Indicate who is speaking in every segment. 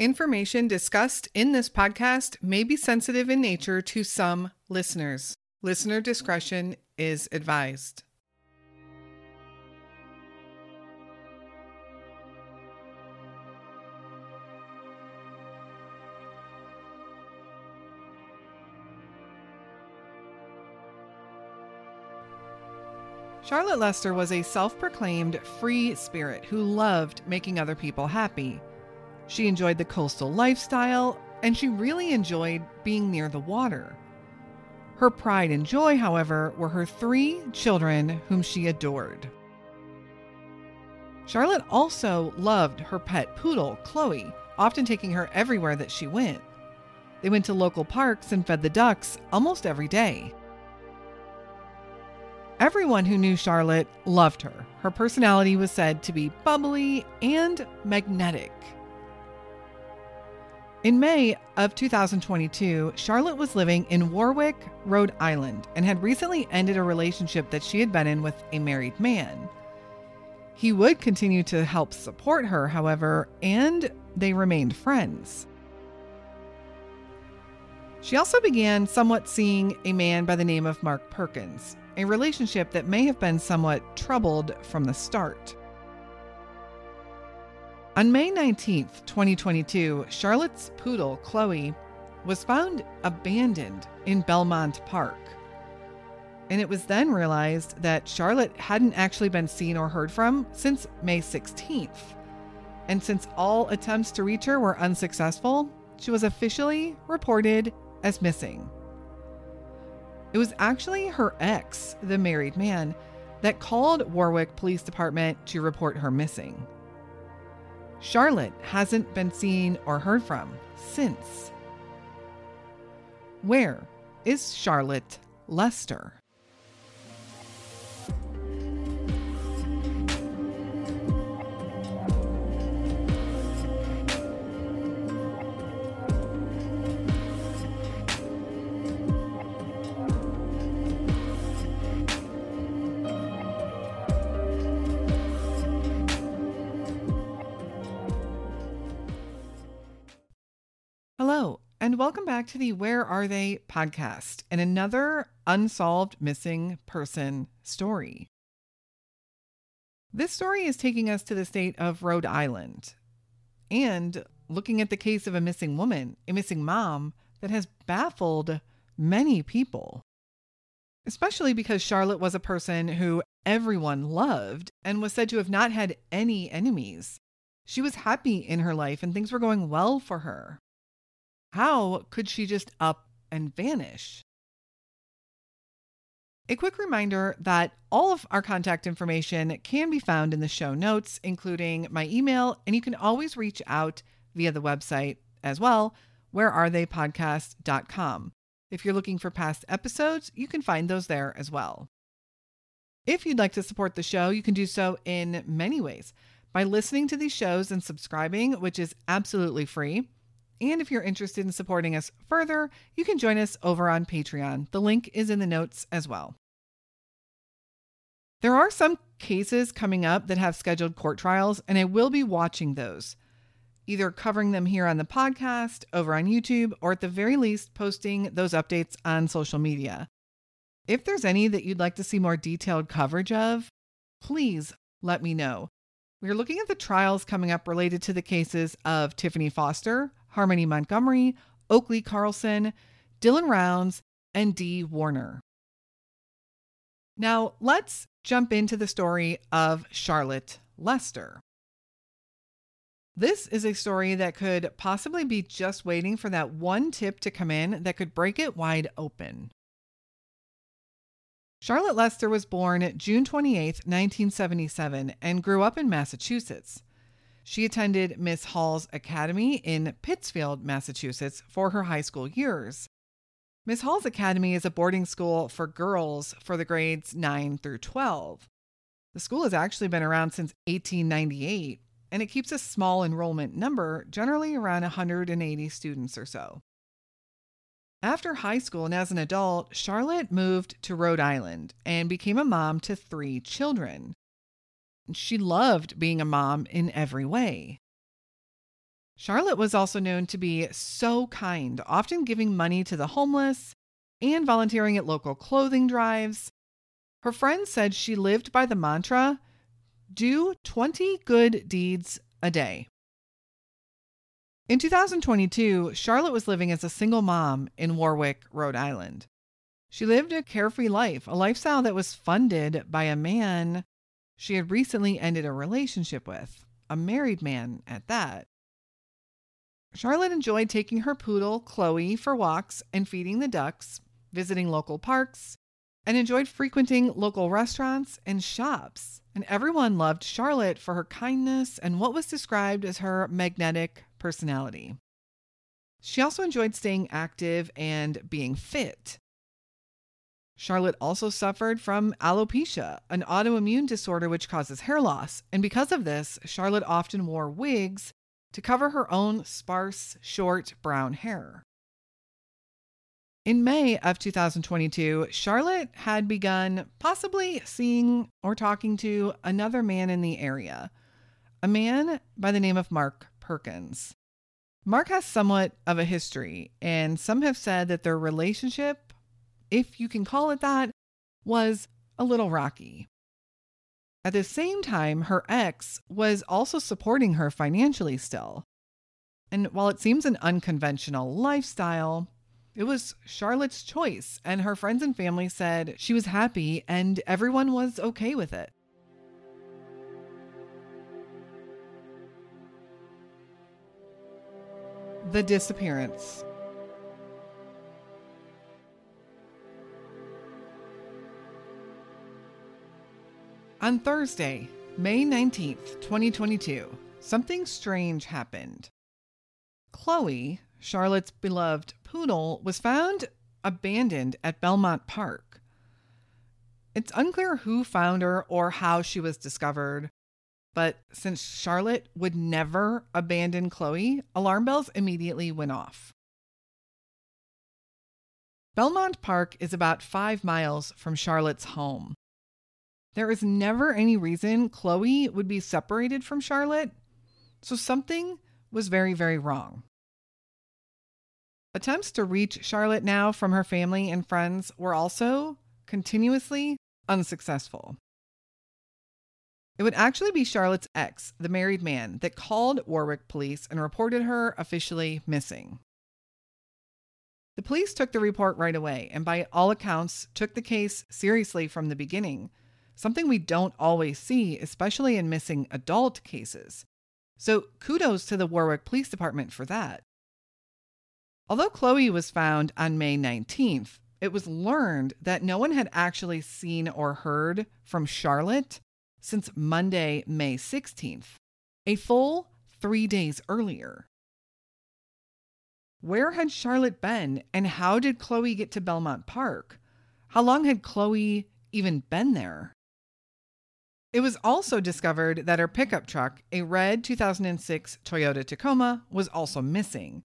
Speaker 1: Information discussed in this podcast may be sensitive in nature to some listeners. Listener discretion is advised. Charlotte Lester was a self proclaimed free spirit who loved making other people happy. She enjoyed the coastal lifestyle, and she really enjoyed being near the water. Her pride and joy, however, were her three children whom she adored. Charlotte also loved her pet poodle, Chloe, often taking her everywhere that she went. They went to local parks and fed the ducks almost every day. Everyone who knew Charlotte loved her. Her personality was said to be bubbly and magnetic. In May of 2022, Charlotte was living in Warwick, Rhode Island, and had recently ended a relationship that she had been in with a married man. He would continue to help support her, however, and they remained friends. She also began somewhat seeing a man by the name of Mark Perkins, a relationship that may have been somewhat troubled from the start. On May 19th, 2022, Charlotte's poodle, Chloe, was found abandoned in Belmont Park. And it was then realized that Charlotte hadn't actually been seen or heard from since May 16th. And since all attempts to reach her were unsuccessful, she was officially reported as missing. It was actually her ex, the married man, that called Warwick Police Department to report her missing. Charlotte hasn't been seen or heard from since. Where is Charlotte Lester? And welcome back to the Where Are They podcast and another unsolved missing person story. This story is taking us to the state of Rhode Island and looking at the case of a missing woman, a missing mom that has baffled many people. Especially because Charlotte was a person who everyone loved and was said to have not had any enemies. She was happy in her life and things were going well for her. How could she just up and vanish? A quick reminder that all of our contact information can be found in the show notes, including my email, and you can always reach out via the website as well, wherearetheypodcast.com. If you're looking for past episodes, you can find those there as well. If you'd like to support the show, you can do so in many ways by listening to these shows and subscribing, which is absolutely free. And if you're interested in supporting us further, you can join us over on Patreon. The link is in the notes as well. There are some cases coming up that have scheduled court trials, and I will be watching those, either covering them here on the podcast, over on YouTube, or at the very least, posting those updates on social media. If there's any that you'd like to see more detailed coverage of, please let me know. We're looking at the trials coming up related to the cases of Tiffany Foster, Harmony Montgomery, Oakley Carlson, Dylan Rounds, and Dee Warner. Now, let's jump into the story of Charlotte Lester. This is a story that could possibly be just waiting for that one tip to come in that could break it wide open. Charlotte Lester was born June 28, 1977, and grew up in Massachusetts. She attended Miss Hall's Academy in Pittsfield, Massachusetts for her high school years. Miss Hall's Academy is a boarding school for girls for the grades 9 through 12. The school has actually been around since 1898, and it keeps a small enrollment number, generally around 180 students or so. After high school and as an adult, Charlotte moved to Rhode Island and became a mom to three children. She loved being a mom in every way. Charlotte was also known to be so kind, often giving money to the homeless and volunteering at local clothing drives. Her friends said she lived by the mantra do 20 good deeds a day. In 2022, Charlotte was living as a single mom in Warwick, Rhode Island. She lived a carefree life, a lifestyle that was funded by a man she had recently ended a relationship with, a married man at that. Charlotte enjoyed taking her poodle, Chloe, for walks and feeding the ducks, visiting local parks, and enjoyed frequenting local restaurants and shops. And everyone loved Charlotte for her kindness and what was described as her magnetic personality. She also enjoyed staying active and being fit. Charlotte also suffered from alopecia, an autoimmune disorder which causes hair loss, and because of this, Charlotte often wore wigs to cover her own sparse, short brown hair. In May of 2022, Charlotte had begun possibly seeing or talking to another man in the area, a man by the name of Mark Perkins. Mark has somewhat of a history, and some have said that their relationship, if you can call it that, was a little rocky. At the same time, her ex was also supporting her financially still. And while it seems an unconventional lifestyle, it was Charlotte's choice, and her friends and family said she was happy and everyone was okay with it. The disappearance. On Thursday, May 19th, 2022, something strange happened. Chloe, Charlotte's beloved poodle, was found abandoned at Belmont Park. It's unclear who found her or how she was discovered, but since Charlotte would never abandon Chloe, alarm bells immediately went off. Belmont Park is about five miles from Charlotte's home. There is never any reason Chloe would be separated from Charlotte, so something was very, very wrong. Attempts to reach Charlotte now from her family and friends were also continuously unsuccessful. It would actually be Charlotte's ex, the married man, that called Warwick police and reported her officially missing. The police took the report right away and, by all accounts, took the case seriously from the beginning, something we don't always see, especially in missing adult cases. So, kudos to the Warwick Police Department for that. Although Chloe was found on May 19th, it was learned that no one had actually seen or heard from Charlotte since Monday, May 16th, a full three days earlier. Where had Charlotte been, and how did Chloe get to Belmont Park? How long had Chloe even been there? It was also discovered that her pickup truck, a red 2006 Toyota Tacoma, was also missing.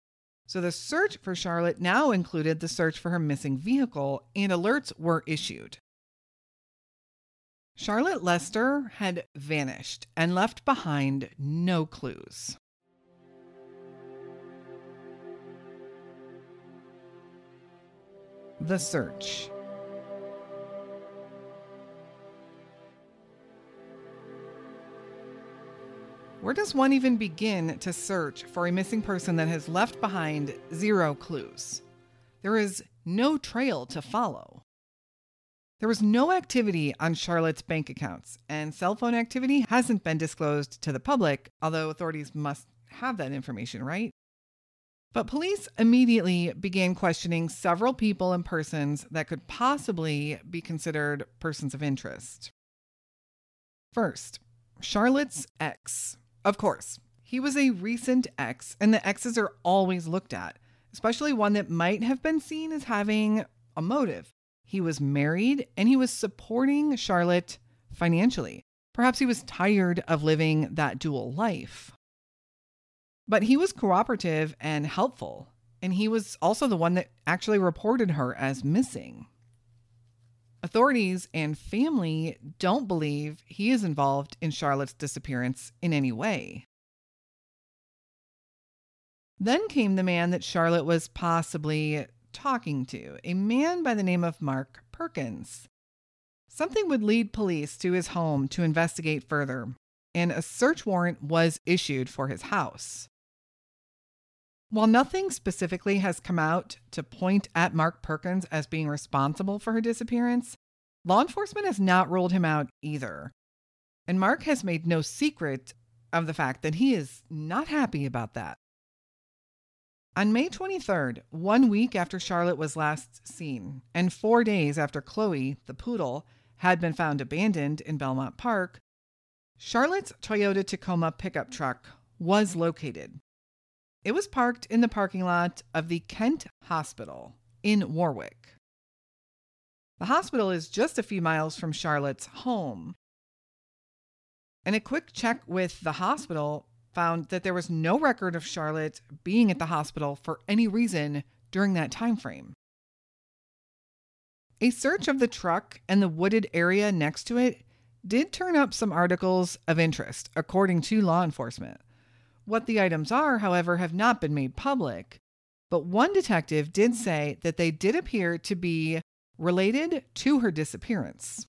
Speaker 1: So the search for Charlotte now included the search for her missing vehicle, and alerts were issued. Charlotte Lester had vanished and left behind no clues. The search. Where does one even begin to search for a missing person that has left behind zero clues? There is no trail to follow. There was no activity on Charlotte's bank accounts, and cell phone activity hasn't been disclosed to the public, although authorities must have that information, right? But police immediately began questioning several people and persons that could possibly be considered persons of interest. First, Charlotte's ex. Of course, he was a recent ex, and the exes are always looked at, especially one that might have been seen as having a motive. He was married and he was supporting Charlotte financially. Perhaps he was tired of living that dual life. But he was cooperative and helpful, and he was also the one that actually reported her as missing. Authorities and family don't believe he is involved in Charlotte's disappearance in any way. Then came the man that Charlotte was possibly talking to, a man by the name of Mark Perkins. Something would lead police to his home to investigate further, and a search warrant was issued for his house. While nothing specifically has come out to point at Mark Perkins as being responsible for her disappearance, law enforcement has not ruled him out either. And Mark has made no secret of the fact that he is not happy about that. On May 23rd, one week after Charlotte was last seen, and four days after Chloe, the poodle, had been found abandoned in Belmont Park, Charlotte's Toyota Tacoma pickup truck was located. It was parked in the parking lot of the Kent Hospital in Warwick. The hospital is just a few miles from Charlotte's home. And a quick check with the hospital found that there was no record of Charlotte being at the hospital for any reason during that time frame. A search of the truck and the wooded area next to it did turn up some articles of interest, according to law enforcement. What the items are, however, have not been made public, but one detective did mm. say that they did appear to be related to her disappearance.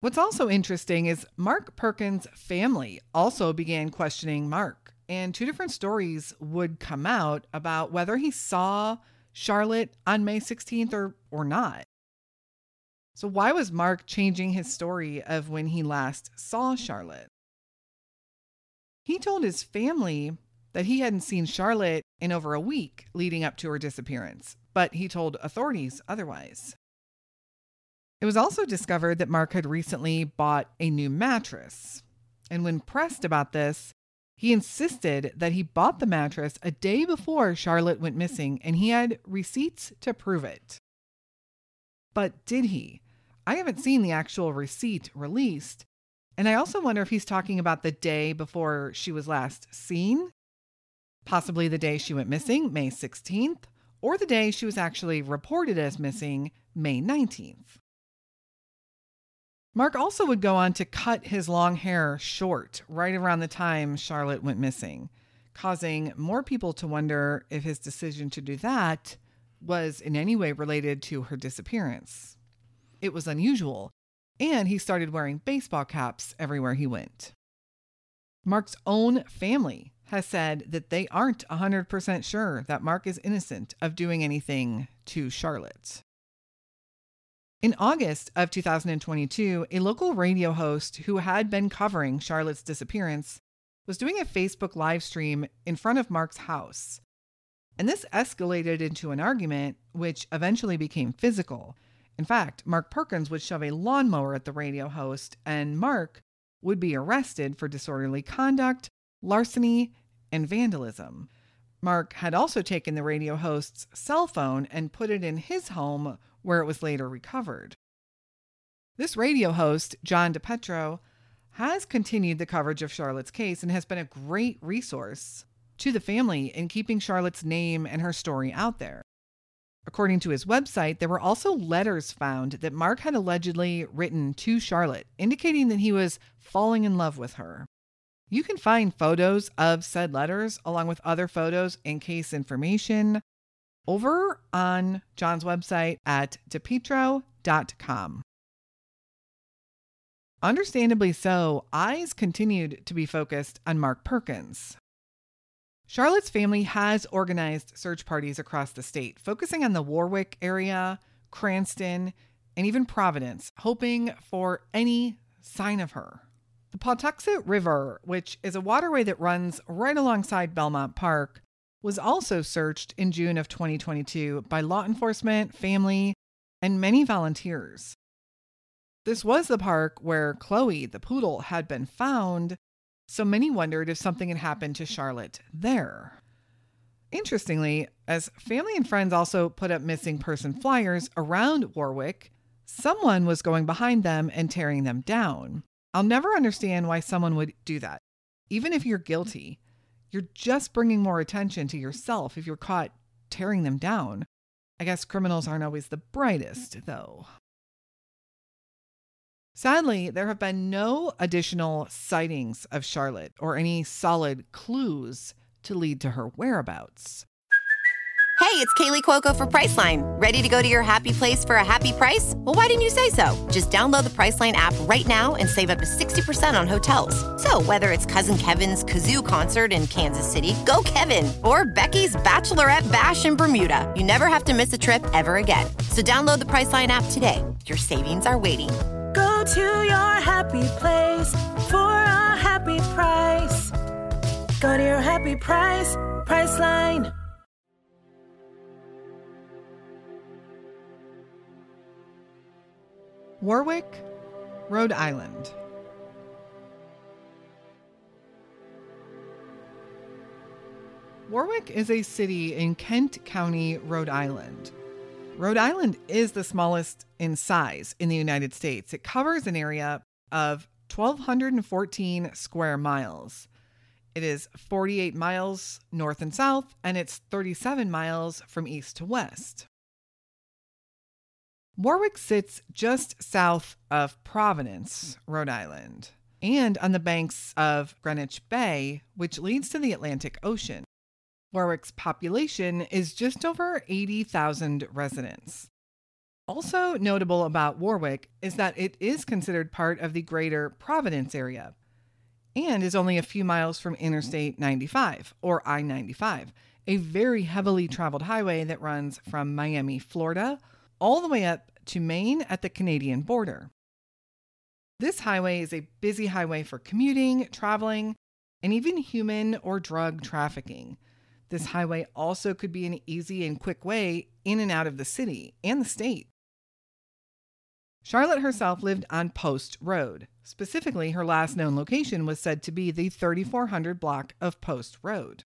Speaker 1: What's also interesting is Mark Perkins' family also began questioning Mark, and two different stories would come out about whether he saw Charlotte on May 16th or, or not. So, why was Mark changing his story of when he last saw Charlotte? He told his family that he hadn't seen Charlotte in over a week leading up to her disappearance, but he told authorities otherwise. It was also discovered that Mark had recently bought a new mattress. And when pressed about this, he insisted that he bought the mattress a day before Charlotte went missing and he had receipts to prove it. But did he? I haven't seen the actual receipt released. And I also wonder if he's talking about the day before she was last seen, possibly the day she went missing, May 16th, or the day she was actually reported as missing, May 19th. Mark also would go on to cut his long hair short right around the time Charlotte went missing, causing more people to wonder if his decision to do that was in any way related to her disappearance. It was unusual, and he started wearing baseball caps everywhere he went. Mark's own family has said that they aren't 100% sure that Mark is innocent of doing anything to Charlotte. In August of 2022, a local radio host who had been covering Charlotte's disappearance was doing a Facebook live stream in front of Mark's house. And this escalated into an argument, which eventually became physical. In fact, Mark Perkins would shove a lawnmower at the radio host, and Mark would be arrested for disorderly conduct, larceny, and vandalism. Mark had also taken the radio host's cell phone and put it in his home where it was later recovered. This radio host, John DePetro, has continued the coverage of Charlotte's case and has been a great resource to the family in keeping Charlotte's name and her story out there. According to his website, there were also letters found that Mark had allegedly written to Charlotte, indicating that he was falling in love with her. You can find photos of said letters along with other photos and case information over on John's website at depetro.com. Understandably so, eyes continued to be focused on Mark Perkins. Charlotte's family has organized search parties across the state, focusing on the Warwick area, Cranston, and even Providence, hoping for any sign of her. The Pawtuxet River, which is a waterway that runs right alongside Belmont Park, was also searched in June of 2022 by law enforcement, family, and many volunteers. This was the park where Chloe, the poodle, had been found, so many wondered if something had happened to Charlotte there. Interestingly, as family and friends also put up missing person flyers around Warwick, someone was going behind them and tearing them down. I'll never understand why someone would do that. Even if you're guilty, you're just bringing more attention to yourself if you're caught tearing them down. I guess criminals aren't always the brightest, though. Sadly, there have been no additional sightings of Charlotte or any solid clues to lead to her whereabouts.
Speaker 2: Hey, it's Kaley Cuoco for Priceline. Ready to go to your happy place for a happy price? Well, why didn't you say so? Just download the Priceline app right now and save up to 60% on hotels. So, whether it's Cousin Kevin's Kazoo concert in Kansas City, go Kevin, or Becky's Bachelorette Bash in Bermuda, you never have to miss a trip ever again. So, download the Priceline app today. Your savings are waiting.
Speaker 3: To your happy place for a happy price. Go to your happy price, Priceline.
Speaker 1: Warwick, Rhode Island. Warwick is a city in Kent County, Rhode Island. Rhode Island is the smallest in size in the United States. It covers an area of 1,214 square miles. It is 48 miles north and south, and it's 37 miles from east to west. Warwick sits just south of Providence, Rhode Island, and on the banks of Greenwich Bay, which leads to the Atlantic Ocean. Warwick's population is just over 80,000 residents. Also notable about Warwick is that it is considered part of the greater Providence area and is only a few miles from Interstate 95 or I 95, a very heavily traveled highway that runs from Miami, Florida, all the way up to Maine at the Canadian border. This highway is a busy highway for commuting, traveling, and even human or drug trafficking. This highway also could be an easy and quick way in and out of the city and the state. Charlotte herself lived on Post Road. Specifically, her last known location was said to be the 3400 block of Post Road.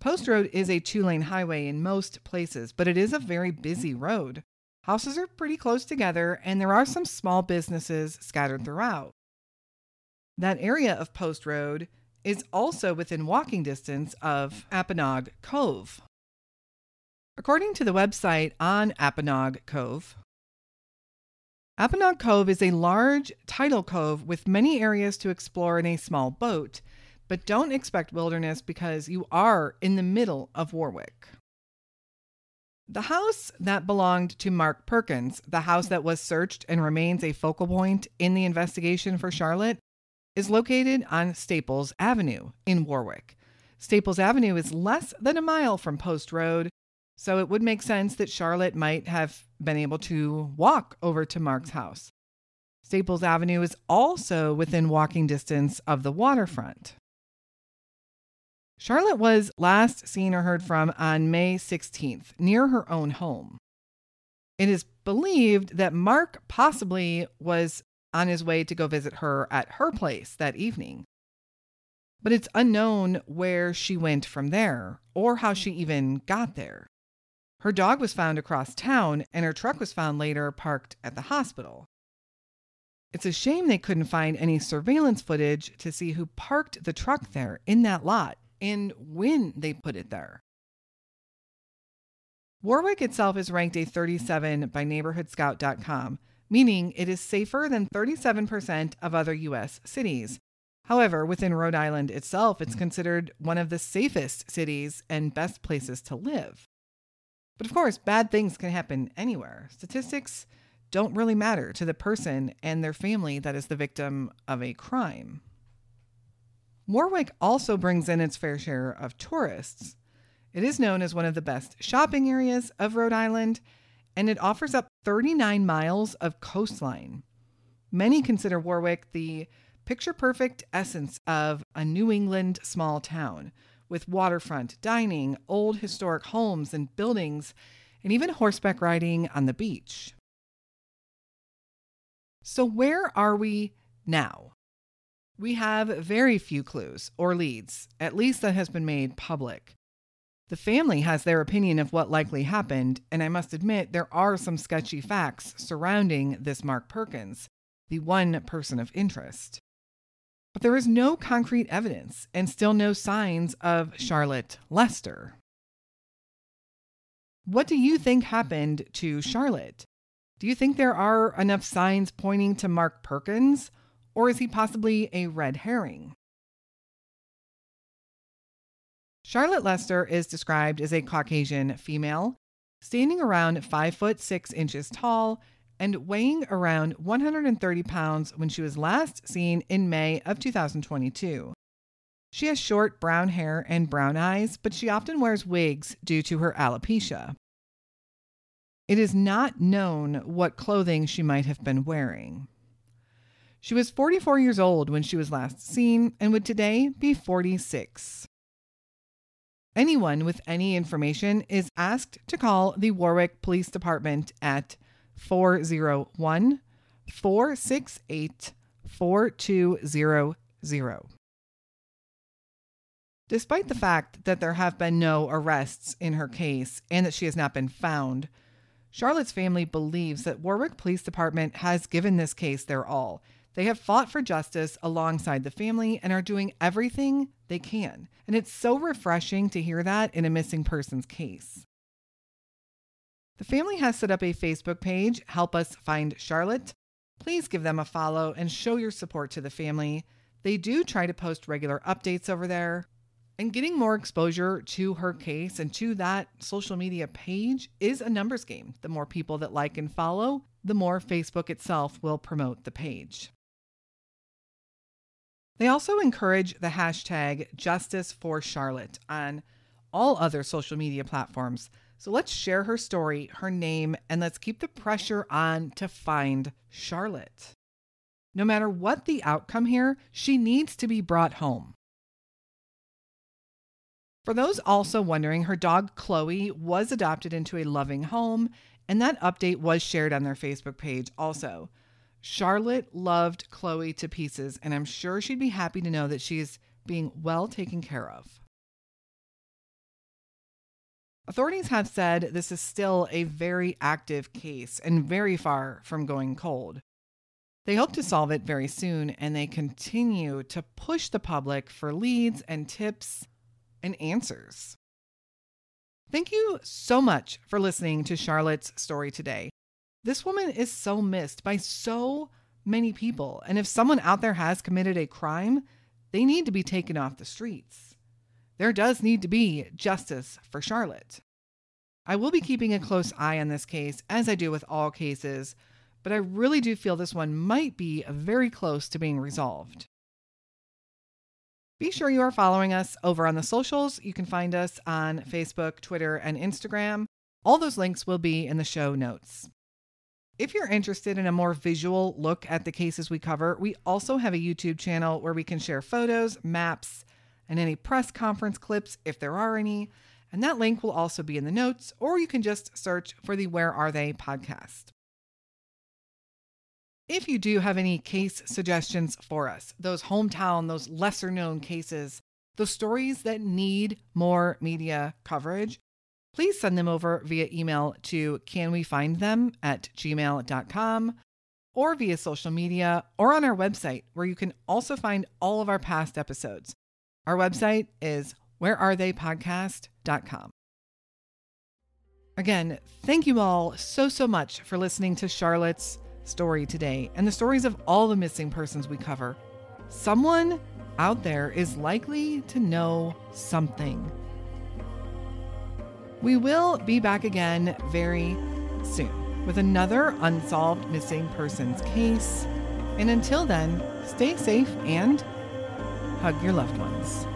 Speaker 1: Post Road is a two lane highway in most places, but it is a very busy road. Houses are pretty close together, and there are some small businesses scattered throughout. That area of Post Road is also within walking distance of Apponaug Cove. According to the website on Apponaug Cove, Apponaug Cove is a large tidal cove with many areas to explore in a small boat, but don't expect wilderness because you are in the middle of Warwick. The house that belonged to Mark Perkins, the house that was searched and remains a focal point in the investigation for Charlotte, is located on Staples Avenue in Warwick. Staples Avenue is less than a mile from Post Road, so it would make sense that Charlotte might have been able to walk over to Mark's house. Staples Avenue is also within walking distance of the waterfront. Charlotte was last seen or heard from on May 16th near her own home. It is believed that Mark possibly was on his way to go visit her at her place that evening. But it's unknown where she went from there or how she mm-hmm. even got there. Her dog was found across town, and her truck was found later parked at the hospital. It's a shame they couldn't find any surveillance footage to see who parked the truck there in that lot and when they put it there. Warwick itself is ranked a 37 by neighborhoodscout.com, meaning it is safer than 37% of other US cities. However, within Rhode Island itself, it's considered one of the safest cities and best places to live. But of course, bad things can happen anywhere. Statistics don't really matter to the person and their family that is the victim of a crime. Warwick also brings in its fair share of tourists. It is known as one of the best shopping areas of Rhode Island and it offers up 39 miles of coastline. Many consider Warwick the picture perfect essence of a New England small town, with waterfront dining, old historic homes and buildings, and even horseback riding on the beach. So, where are we now? We have very few clues or leads, at least that has been made public. The family has their opinion of what likely happened, and I must admit there are some sketchy facts surrounding this Mark Perkins, the one person of interest. But there is no concrete evidence and still no signs of Charlotte Lester. What do you think happened to Charlotte? Do you think there are enough signs pointing to Mark Perkins, or is he possibly a red herring? Charlotte Lester is described as a Caucasian female, standing around 5 foot 6 inches tall and weighing around 130 pounds when she was last seen in May of 2022. She has short brown hair and brown eyes, but she often wears wigs due to her alopecia. It is not known what clothing she might have been wearing. She was 44 years old when she was last seen and would today be 46. Anyone with any information is asked to call the Warwick Police Department at 401 468 4200. Despite the fact that there have been no arrests in her case and that she has not been found, Charlotte's family believes that Warwick Police Department has given this case their all. They have fought for justice alongside the family and are doing everything they can. And it's so refreshing to hear that in a missing persons case. The family has set up a Facebook page, Help Us Find Charlotte. Please give them a follow and show your support to the family. They do try to post regular updates over there. And getting more exposure to her case and to that social media page is a numbers game. The more people that like and follow, the more Facebook itself will promote the page. They also encourage the hashtag Justice for Charlotte on all other social media platforms. So let's share her story, her name, and let's keep the pressure on to find Charlotte. No matter what the outcome here, she needs to be brought home. For those also wondering, her dog Chloe was adopted into a loving home, and that update was shared on their Facebook page also. Charlotte loved Chloe to pieces, and I'm sure she'd be happy to know that she is being well taken care of. Authorities have said this is still a very active case and very far from going cold. They hope to solve it very soon, and they continue to push the public for leads and tips and answers. Thank you so much for listening to Charlotte's story today. This woman is so missed by so many people, and if someone out there has committed a crime, they need to be taken off the streets. There does need to be justice for Charlotte. I will be keeping a close eye on this case, as I do with all cases, but I really do feel this one might be very close to being resolved. Be sure you are following us over on the socials. You can find us on Facebook, Twitter, and Instagram. All those links will be in the show notes. If you're interested in a more visual look at the cases we cover, we also have a YouTube channel where we can share photos, maps, and any press conference clips if there are any. And that link will also be in the notes, or you can just search for the Where Are They podcast. If you do have any case suggestions for us, those hometown, those lesser known cases, those stories that need more media coverage, please send them over via email to canwefindthem at gmail.com or via social media or on our website where you can also find all of our past episodes. Our website is wherearetheypodcast.com. Again, thank you all so, so much for listening to Charlotte's story today and the stories of all the missing persons we cover. Someone out there is likely to know something. We will be back again very soon with another unsolved missing persons case. And until then, stay safe and hug your loved ones.